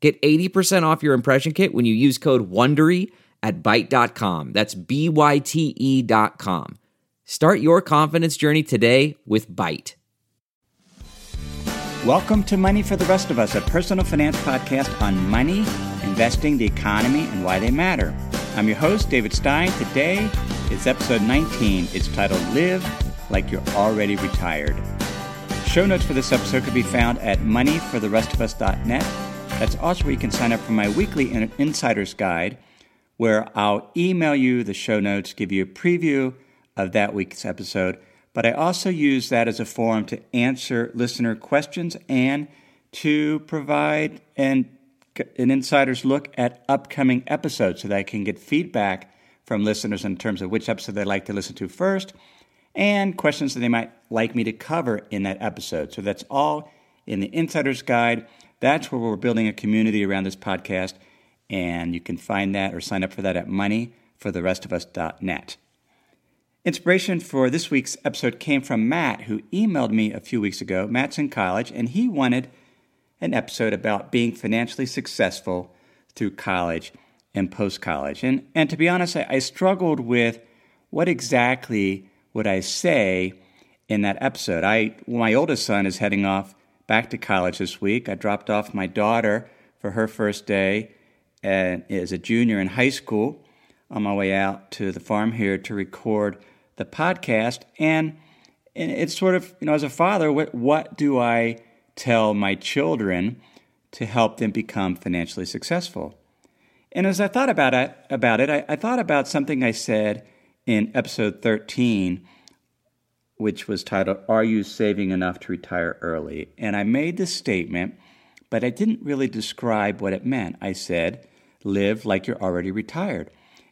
Get 80% off your impression kit when you use code WONDERY at Byte.com. That's B-Y-T-E dot com. Start your confidence journey today with Byte. Welcome to Money for the Rest of Us, a personal finance podcast on money, investing, the economy, and why they matter. I'm your host, David Stein. Today is episode 19. It's titled Live Like You're Already Retired. Show notes for this episode can be found at moneyfortherestofus.net. That's also where you can sign up for my weekly Insider's Guide, where I'll email you the show notes, give you a preview of that week's episode. But I also use that as a forum to answer listener questions and to provide an, an insider's look at upcoming episodes so that I can get feedback from listeners in terms of which episode they'd like to listen to first and questions that they might like me to cover in that episode. So that's all in the Insider's Guide. That's where we're building a community around this podcast. And you can find that or sign up for that at moneyfortherestofus.net. Inspiration for this week's episode came from Matt, who emailed me a few weeks ago. Matt's in college, and he wanted an episode about being financially successful through college and post college. And, and to be honest, I, I struggled with what exactly would I say in that episode. I, my oldest son is heading off back to college this week. I dropped off my daughter for her first day as a junior in high school on my way out to the farm here to record the podcast. And, and it's sort of, you know, as a father, what, what do I tell my children to help them become financially successful? And as I thought about it, about it I, I thought about something I said in episode 13 which was titled, Are You Saving Enough to Retire Early? And I made this statement, but I didn't really describe what it meant. I said, Live like you're already retired.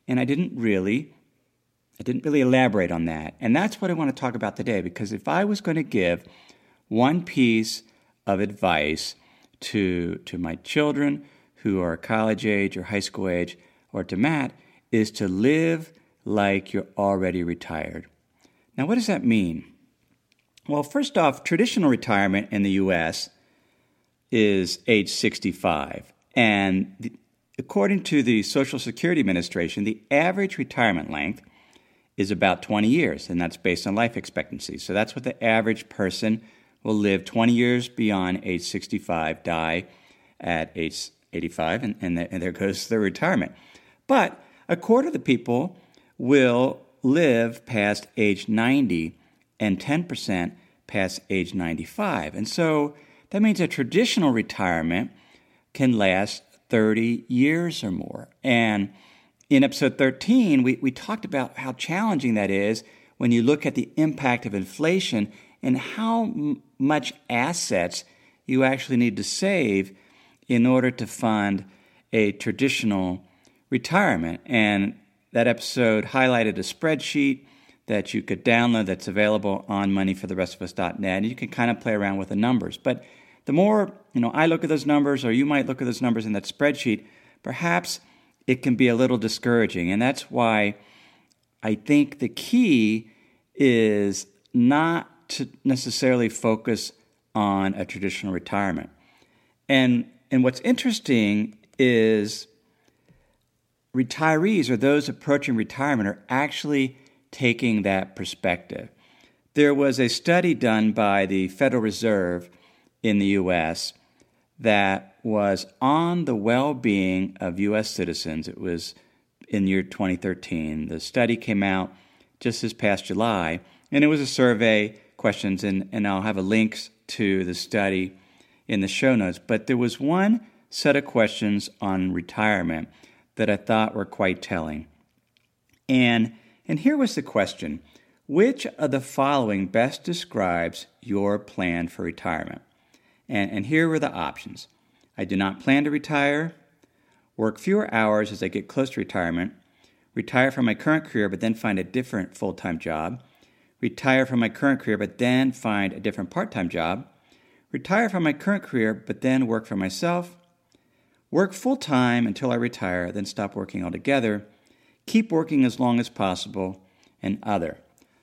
And I didn't really. I didn't really elaborate on that. And that's what I want to talk about today because if I was going to give one piece of advice to, to my children who are college age or high school age or to Matt, is to live like you're already retired. Now, what does that mean? Well, first off, traditional retirement in the U.S. is age 65. And the, according to the Social Security Administration, the average retirement length is about 20 years, and that's based on life expectancy. So that's what the average person will live 20 years beyond age 65, die at age 85, and, and, the, and there goes their retirement. But a quarter of the people will live past age 90 and 10% past age 95. And so that means a traditional retirement can last 30 years or more. And in episode 13, we, we talked about how challenging that is when you look at the impact of inflation and how m- much assets you actually need to save in order to fund a traditional retirement. And that episode highlighted a spreadsheet that you could download that's available on moneyfortherestofus.net. And you can kind of play around with the numbers. But the more you know, I look at those numbers, or you might look at those numbers in that spreadsheet, perhaps it can be a little discouraging. And that's why I think the key is not to necessarily focus on a traditional retirement. And and what's interesting is retirees or those approaching retirement are actually taking that perspective. There was a study done by the Federal Reserve in the U.S. that was on the well being of U.S. citizens. It was in year 2013. The study came out just this past July, and it was a survey questions, and, and I'll have a link to the study in the show notes. But there was one set of questions on retirement that I thought were quite telling. And, and here was the question Which of the following best describes your plan for retirement? And, and here were the options I do not plan to retire, work fewer hours as I get close to retirement, retire from my current career but then find a different full time job, retire from my current career but then find a different part time job, retire from my current career but then work for myself, work full time until I retire, then stop working altogether, keep working as long as possible, and other.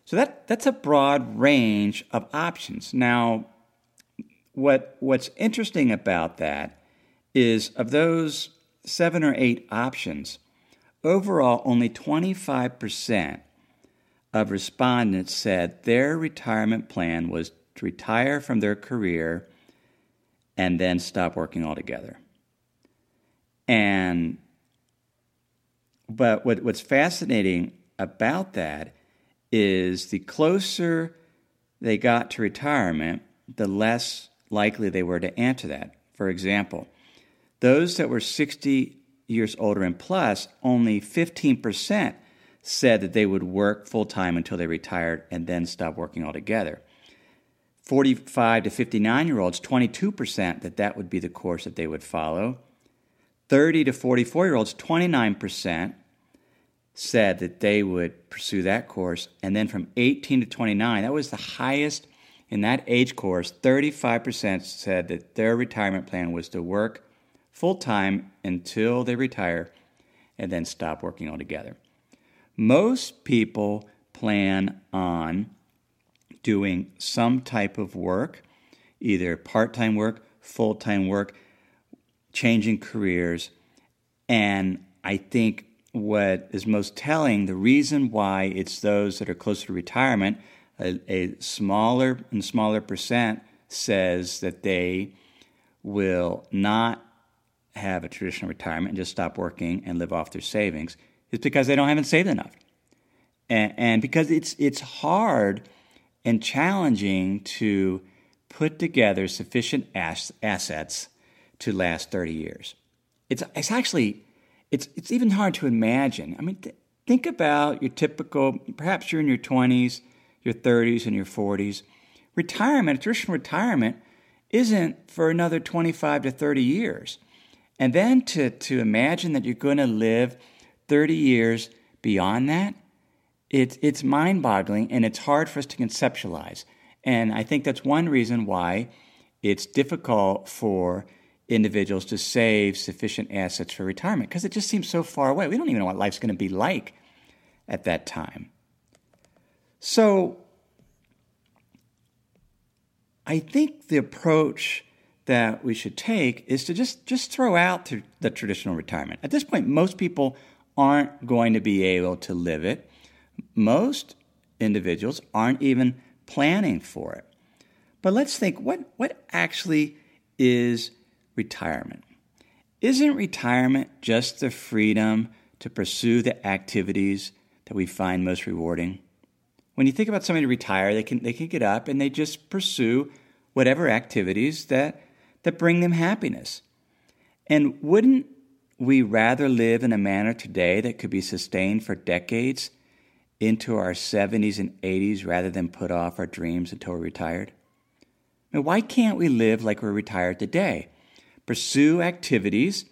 So that, that's a broad range of options. Now, what, what's interesting about that is of those seven or eight options, overall, only 25% of respondents said their retirement plan was to retire from their career and then stop working altogether. And but what, what's fascinating about that is the closer they got to retirement, the less likely they were to answer that. For example, those that were 60 years older and plus, only 15% said that they would work full time until they retired and then stop working altogether. 45 to 59 year olds, 22% that that would be the course that they would follow. 30 to 44 year olds, 29% said that they would pursue that course. And then from 18 to 29, that was the highest in that age course. 35% said that their retirement plan was to work full time until they retire and then stop working altogether. Most people plan on doing some type of work, either part time work, full time work, changing careers. And I think what is most telling, the reason why it's those that are closer to retirement, a, a smaller and smaller percent says that they will not have a traditional retirement and just stop working and live off their savings is because they don't haven't saved enough. And, and because it's it's hard and challenging to put together sufficient ass, assets to last 30 years. It's, it's actually it's, it's even hard to imagine. I mean, th- think about your typical, perhaps you're in your 20s, your 30s, and your 40s. Retirement, traditional retirement, isn't for another 25 to 30 years. And then to, to imagine that you're going to live 30 years beyond that, it, it's mind boggling and it's hard for us to conceptualize. And I think that's one reason why it's difficult for individuals to save sufficient assets for retirement because it just seems so far away. We don't even know what life's going to be like at that time. So I think the approach that we should take is to just, just throw out the traditional retirement. At this point, most people aren't going to be able to live it. Most individuals aren't even planning for it. But let's think what, what actually is retirement. Isn't retirement just the freedom to pursue the activities that we find most rewarding? When you think about somebody to retire, they can, they can get up and they just pursue whatever activities that, that bring them happiness. And wouldn't we rather live in a manner today that could be sustained for decades into our 70s and 80s rather than put off our dreams until we're retired? Mean, why can't we live like we're retired today? Pursue activities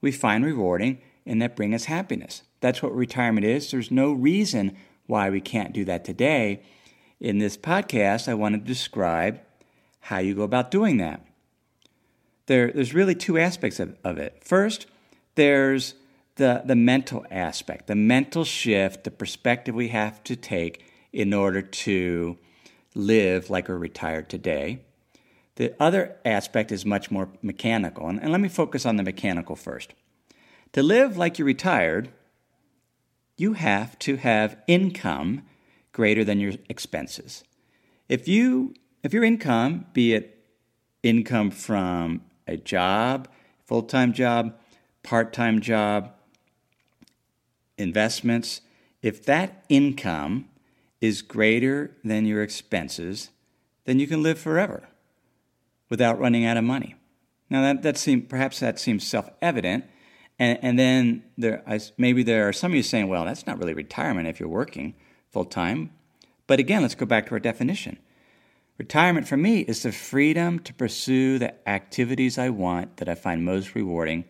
we find rewarding and that bring us happiness. That's what retirement is. There's no reason why we can't do that today. In this podcast, I want to describe how you go about doing that. There, there's really two aspects of, of it. First, there's the, the mental aspect, the mental shift, the perspective we have to take in order to live like we're retired today. The other aspect is much more mechanical, and, and let me focus on the mechanical first. To live like you're retired, you have to have income greater than your expenses. If you if your income, be it income from a job, full-time job, part-time job, investments, if that income is greater than your expenses, then you can live forever without running out of money. Now, that, that seem, perhaps that seems self evident. And, and then there, maybe there are some of you saying, well, that's not really retirement if you're working full time. But again, let's go back to our definition. Retirement for me is the freedom to pursue the activities I want that I find most rewarding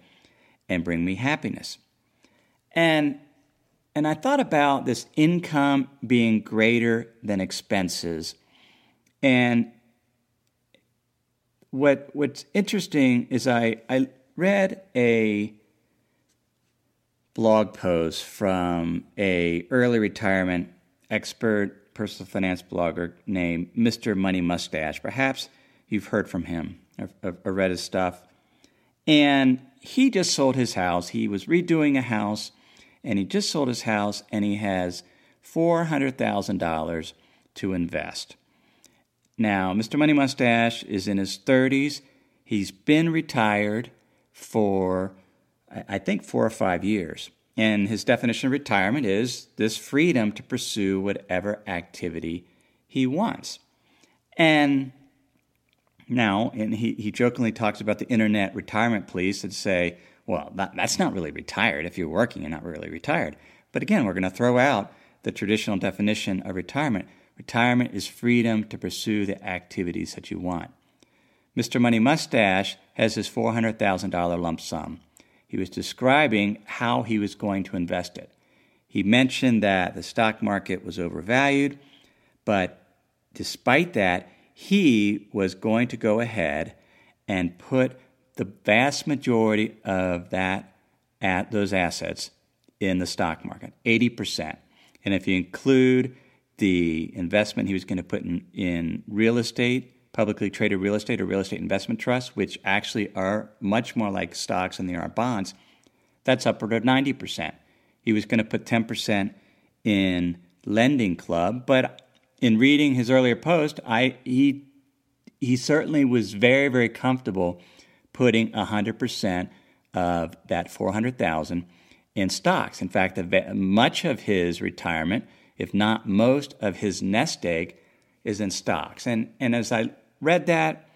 and bring me happiness. And and I thought about this income being greater than expenses. And what what's interesting is I, I read a blog post from a early retirement expert personal finance blogger named Mr. Money Mustache. Perhaps you've heard from him or, or read his stuff. And he just sold his house. He was redoing a house and he just sold his house and he has $400,000 to invest. Now, Mr. Money Mustache is in his 30s. He's been retired for, I think, four or five years. And his definition of retirement is this freedom to pursue whatever activity he wants. And now, and he, he jokingly talks about the internet retirement police that say, well, that, that's not really retired. If you're working, you're not really retired. But again, we're going to throw out the traditional definition of retirement. Retirement is freedom to pursue the activities that you want. Mr. Money Mustache has his $400,000 lump sum. He was describing how he was going to invest it. He mentioned that the stock market was overvalued, but despite that, he was going to go ahead and put the vast majority of that at those assets in the stock market, 80%. And if you include the investment he was going to put in, in real estate, publicly traded real estate or real estate investment trusts, which actually are much more like stocks than they are bonds, that's upward of 90%. He was going to put 10% in lending club, but in reading his earlier post, I he he certainly was very very comfortable putting 100% of that 400,000 in stocks. In fact, much of his retirement if not most of his nest egg, is in stocks. And, and as I read that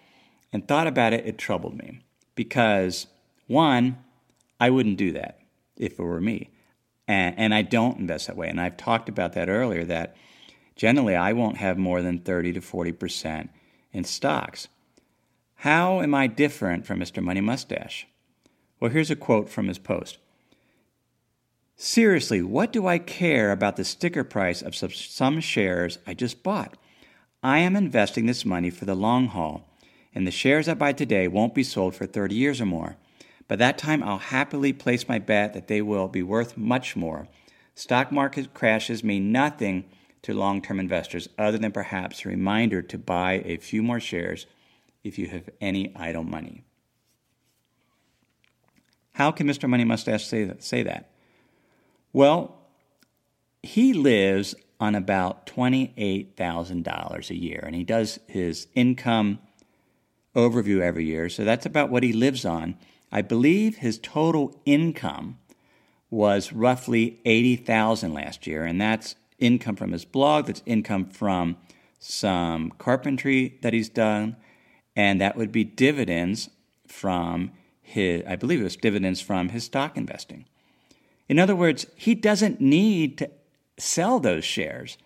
and thought about it, it troubled me because, one, I wouldn't do that if it were me. And, and I don't invest that way. And I've talked about that earlier that generally I won't have more than 30 to 40% in stocks. How am I different from Mr. Money Mustache? Well, here's a quote from his post Seriously, what do I care about the sticker price of some shares I just bought? I am investing this money for the long haul, and the shares I buy today won't be sold for 30 years or more. By that time, I'll happily place my bet that they will be worth much more. Stock market crashes mean nothing to long term investors other than perhaps a reminder to buy a few more shares if you have any idle money. How can Mr. Money Mustache say that? Say that? Well, he lives on about $28,000 a year, and he does his income overview every year. So that's about what he lives on. I believe his total income was roughly 80,000 last year, and that's income from his blog, that's income from some carpentry that he's done, and that would be dividends from his I believe it was dividends from his stock investing. In other words, he doesn't need to sell those shares.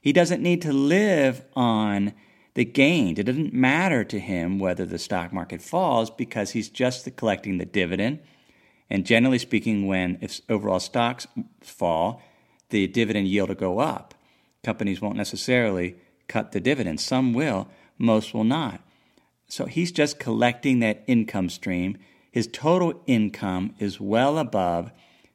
He doesn't need to live on the gain. It doesn't matter to him whether the stock market falls because he's just collecting the dividend. And generally speaking, when if overall stocks fall, the dividend yield will go up. Companies won't necessarily cut the dividend. Some will, most will not. So he's just collecting that income stream. His total income is well above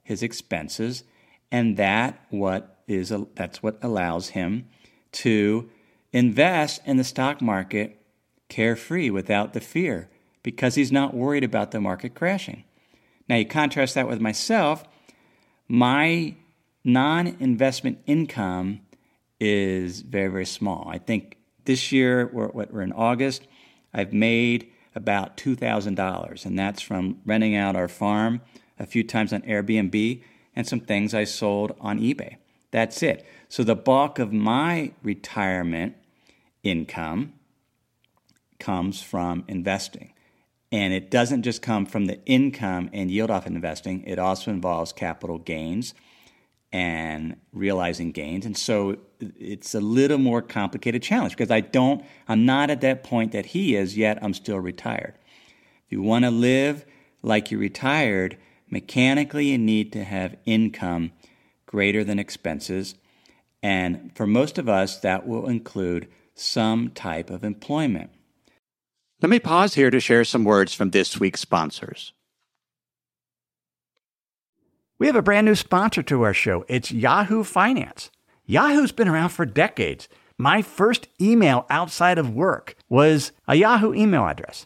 his expenses, and that what is that's what allows him to invest in the stock market carefree without the fear because he's not worried about the market crashing. Now you contrast that with myself, my non-investment income is very very small. I think this year we're, we're in August, I've made about $2,000 and that's from renting out our farm a few times on Airbnb, and some things I sold on eBay. That's it. So the bulk of my retirement income comes from investing. And it doesn't just come from the income and yield off investing, it also involves capital gains and realizing gains. And so it's a little more complicated challenge because I don't, I'm not at that point that he is yet, I'm still retired. If you want to live like you're retired, Mechanically, you need to have income greater than expenses. And for most of us, that will include some type of employment. Let me pause here to share some words from this week's sponsors. We have a brand new sponsor to our show. It's Yahoo Finance. Yahoo's been around for decades. My first email outside of work was a Yahoo email address.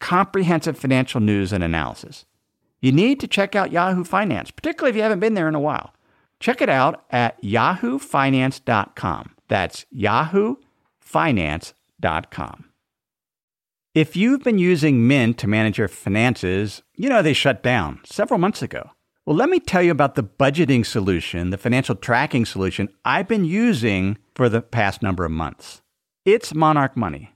comprehensive financial news and analysis. You need to check out Yahoo Finance, particularly if you haven't been there in a while. Check it out at yahoofinance.com. That's yahoofinance.com. If you've been using Mint to manage your finances, you know they shut down several months ago. Well, let me tell you about the budgeting solution, the financial tracking solution I've been using for the past number of months. It's Monarch Money.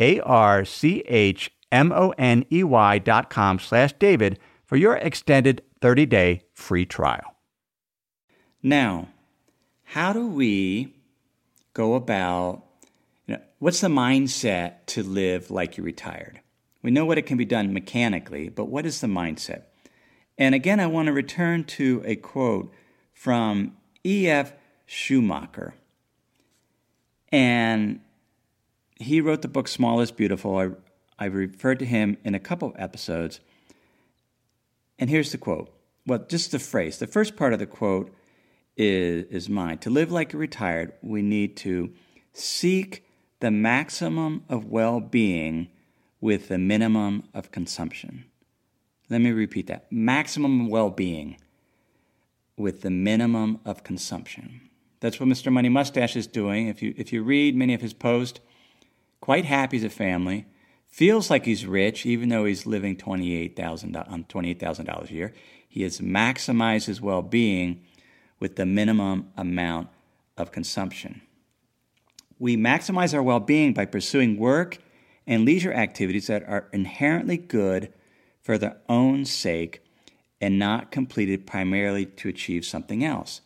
M-O-N-A-R-C-H-M-O-N-E-Y dot com slash David for your extended 30-day free trial. Now, how do we go about, you know, what's the mindset to live like you're retired? We know what it can be done mechanically, but what is the mindset? And again, I want to return to a quote from E.F. Schumacher. And he wrote the book Small is Beautiful. I, I referred to him in a couple episodes. And here's the quote. Well, just the phrase. The first part of the quote is, is mine. To live like a retired, we need to seek the maximum of well being with the minimum of consumption. Let me repeat that maximum well being with the minimum of consumption. That's what Mr. Money Mustache is doing. If you, if you read many of his posts, quite happy as a family, feels like he's rich, even though he's living $28,000 on um, $28,000 a year. He has maximized his well being with the minimum amount of consumption. We maximize our well being by pursuing work and leisure activities that are inherently good for their own sake and not completed primarily to achieve something else.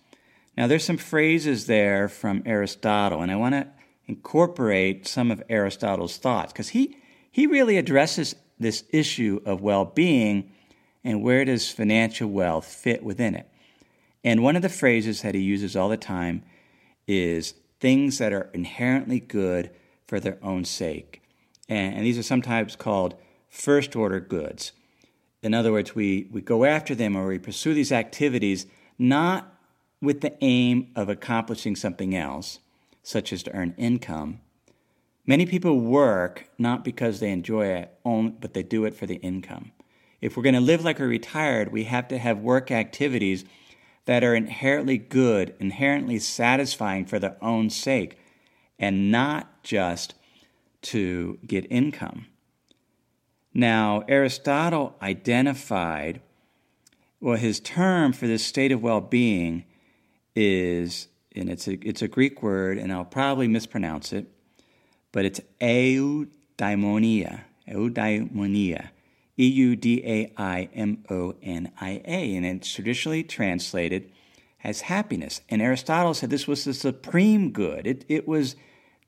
Now, there's some phrases there from Aristotle, and I want to incorporate some of Aristotle's thoughts because he, he really addresses this issue of well being and where does financial wealth fit within it. And one of the phrases that he uses all the time is things that are inherently good for their own sake. And, and these are sometimes called first order goods. In other words, we, we go after them or we pursue these activities not with the aim of accomplishing something else, such as to earn income. Many people work not because they enjoy it, but they do it for the income. If we're going to live like we're retired, we have to have work activities that are inherently good, inherently satisfying for their own sake, and not just to get income. Now, Aristotle identified Well, his term for this state of well being is, and it's a, it's a Greek word, and I'll probably mispronounce it, but it's eudaimonia. Eudaimonia. E U D A I M O N I A. And it's traditionally translated as happiness. And Aristotle said this was the supreme good. It, it was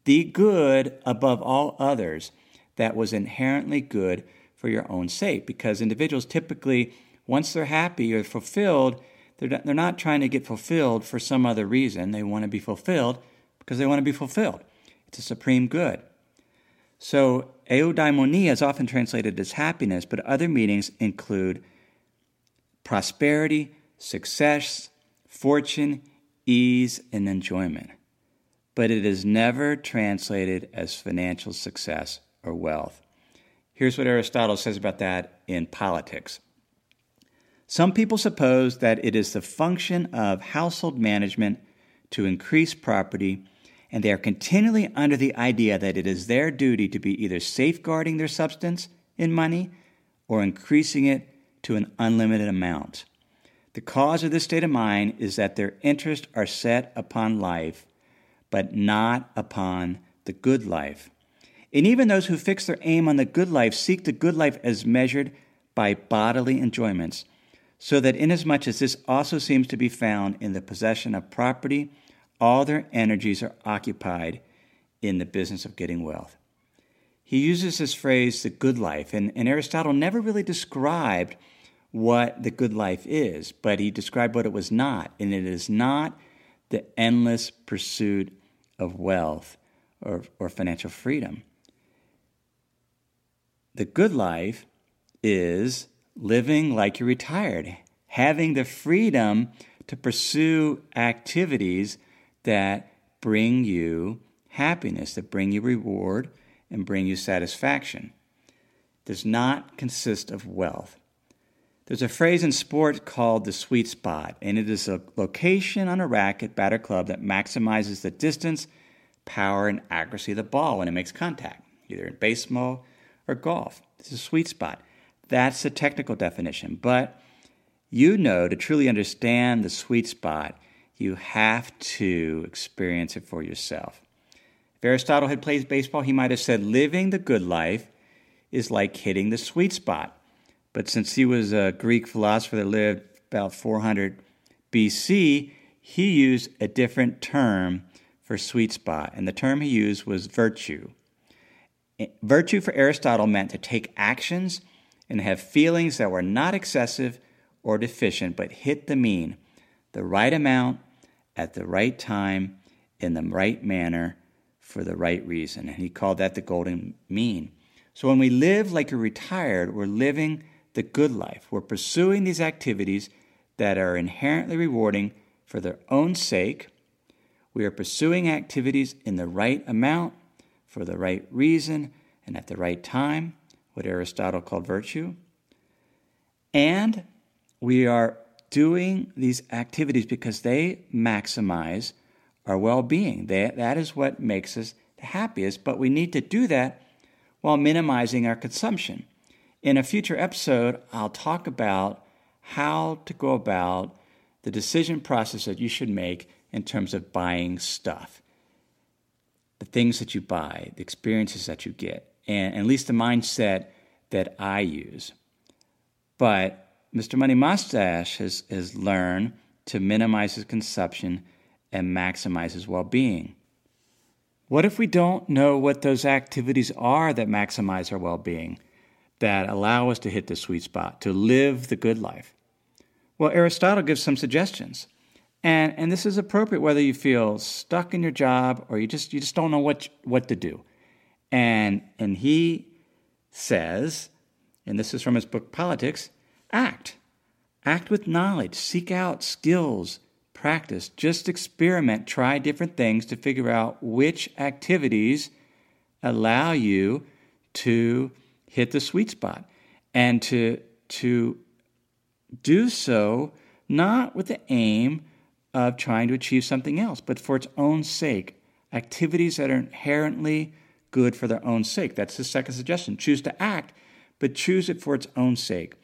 the good above all others that was inherently good for your own sake. Because individuals typically, once they're happy or fulfilled, they're not, they're not trying to get fulfilled for some other reason. They want to be fulfilled because they want to be fulfilled. It's a supreme good. So, eudaimonia is often translated as happiness, but other meanings include prosperity, success, fortune, ease, and enjoyment. But it is never translated as financial success or wealth. Here's what Aristotle says about that in Politics. Some people suppose that it is the function of household management to increase property, and they are continually under the idea that it is their duty to be either safeguarding their substance in money or increasing it to an unlimited amount. The cause of this state of mind is that their interests are set upon life, but not upon the good life. And even those who fix their aim on the good life seek the good life as measured by bodily enjoyments so that inasmuch as this also seems to be found in the possession of property, all their energies are occupied in the business of getting wealth. He uses this phrase, the good life, and, and Aristotle never really described what the good life is, but he described what it was not, and it is not the endless pursuit of wealth or, or financial freedom. The good life is living like you're retired, having the freedom to pursue activities that bring you happiness, that bring you reward and bring you satisfaction. Does not consist of wealth. There's a phrase in sport called the sweet spot, and it is a location on a racket, batter club that maximizes the distance, power, and accuracy of the ball when it makes contact, either in baseball or golf. It's a sweet spot. That's the technical definition. But you know, to truly understand the sweet spot, you have to experience it for yourself. If Aristotle had played baseball, he might have said, living the good life is like hitting the sweet spot. But since he was a Greek philosopher that lived about 400 BC, he used a different term for sweet spot, and the term he used was virtue. Virtue for Aristotle meant to take actions and have feelings that were not excessive or deficient, but hit the mean, the right amount, at the right time, in the right manner, for the right reason. And he called that the golden mean. So when we live like a retired, we're living the good life. We're pursuing these activities that are inherently rewarding for their own sake. We are pursuing activities in the right amount, for the right reason, and at the right time what Aristotle called virtue. And we are doing these activities because they maximize our well being. That is what makes us the happiest, but we need to do that while minimizing our consumption. In a future episode, I'll talk about how to go about the decision process that you should make in terms of buying stuff. The things that you buy, the experiences that you get and, at least the mindset that I use. But Mr. Money Mustache has, has learned to minimize his consumption and maximize his well being. What if we don't know what those activities are that maximize our well being, that allow us to hit the sweet spot, to live the good life? Well, Aristotle gives some suggestions. And, and this is appropriate whether you feel stuck in your job or you just, you just don't know what, what to do. And, and he says, and this is from his book Politics act. Act with knowledge, seek out skills, practice, just experiment, try different things to figure out which activities allow you to hit the sweet spot. And to, to do so not with the aim of trying to achieve something else, but for its own sake. Activities that are inherently good for their own sake. That's the second suggestion. Choose to act, but choose it for its own sake.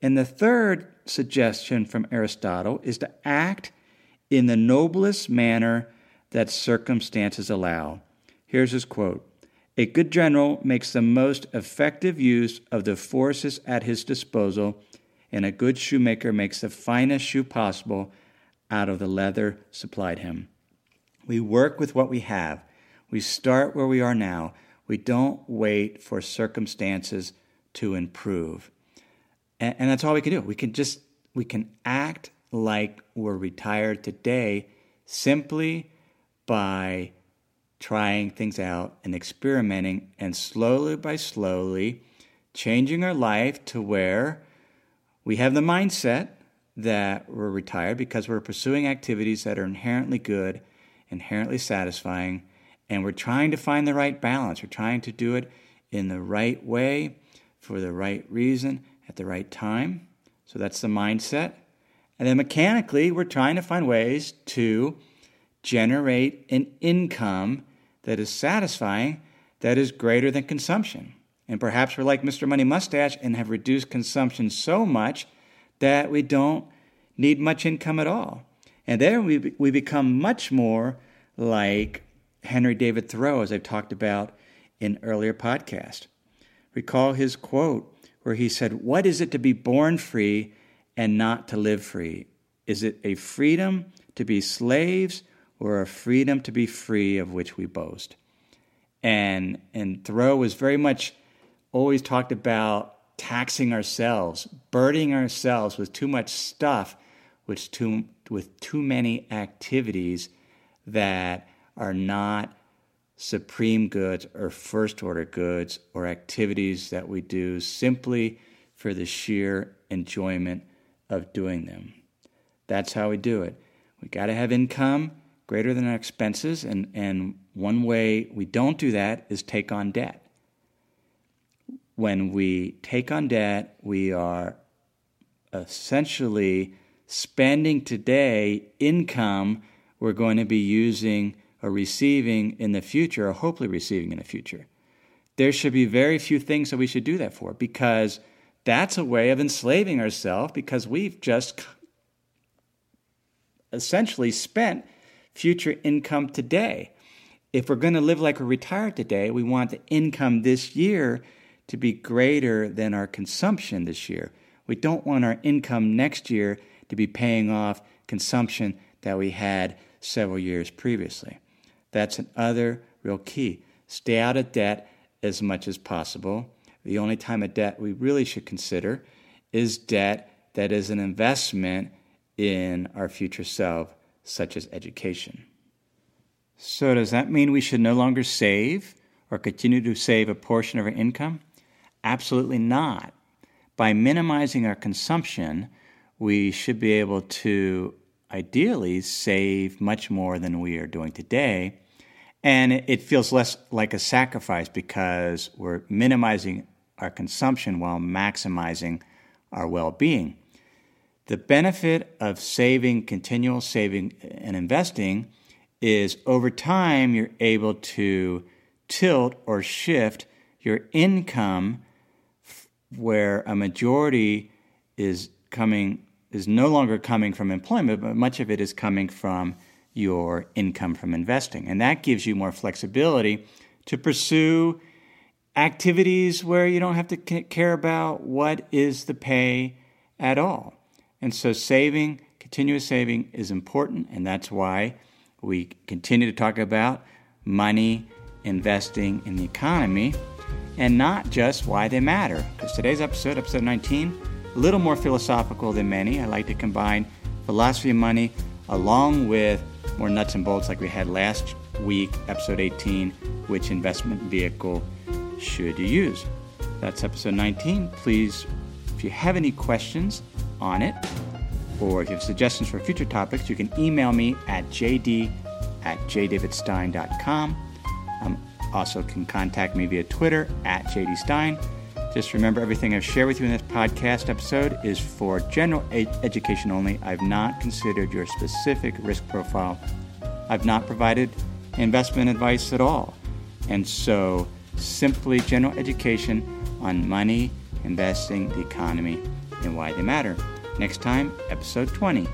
And the third suggestion from Aristotle is to act in the noblest manner that circumstances allow. Here's his quote A good general makes the most effective use of the forces at his disposal, and a good shoemaker makes the finest shoe possible out of the leather supplied him. We work with what we have. We start where we are now. We don't wait for circumstances to improve. And, and, that's all we can do. We can just we can act like we're retired today simply by trying things out and experimenting and slowly by slowly changing our life to where we have the mindset that we're retired because we're pursuing activities that are inherently good, inherently satisfying, and we're trying to find the right balance. We're trying to do it in the right way, for the right reason, at the right time. So that's the mindset. And then mechanically, we're trying to find ways to generate an income that is satisfying, that is greater than consumption. And perhaps we're like Mr. Money Mustache and have reduced consumption so much that we don't need much income at all. And then we, we become much more like Henry David Thoreau, as I've talked about in earlier podcast. Recall his quote where he said, What is it to be born free and not to live free? Is it a freedom to be slaves or a freedom to be free of which we boast? And, and Thoreau was very much always talked about taxing ourselves, burdening ourselves with too much stuff, with too, with too many activities that are not supreme goods or first order goods or activities that we do simply for the sheer enjoyment of doing them. That's how we do it. We got to have income greater than our expenses, and, and one way we don't do that is take on debt. When we take on debt, we are essentially spending today income we're going to be using or receiving in the future, or hopefully receiving in the future. There should be very few things that we should do that for because that's a way of enslaving ourselves because we've just essentially spent future income today. If we're going to live like we're retired today, we want the income this year to be greater than our consumption this year. We don't want our income next year to be paying off consumption that we had several years previously. That's another real key. Stay out of debt as much as possible. The only time of debt we really should consider is debt that is an investment in our future self, such as education. So, does that mean we should no longer save or continue to save a portion of our income? Absolutely not. By minimizing our consumption, we should be able to ideally save much more than we are doing today. And it feels less like a sacrifice because we're minimizing our consumption while maximizing our well being. The benefit of saving, continual saving, and investing is over time you're able to tilt or shift your income where a majority is coming is no longer coming from employment, but much of it is coming from your income from investing. And that gives you more flexibility to pursue activities where you don't have to care about what is the pay at all. And so saving, continuous saving is important, and that's why we continue to talk about money investing in the economy and not just why they matter. Because today's episode, episode 19, a little more philosophical than many. I like to combine philosophy of money along with more nuts and bolts like we had last week, episode 18, which investment vehicle should you use? That's episode 19. Please, if you have any questions on it, or if you have suggestions for future topics, you can email me at jd at jdavidstein.com. Um, also can contact me via Twitter at jdstein just remember everything I've shared with you in this podcast episode is for general ed- education only. I've not considered your specific risk profile. I've not provided investment advice at all. And so, simply general education on money, investing, the economy, and why they matter. Next time, episode 20.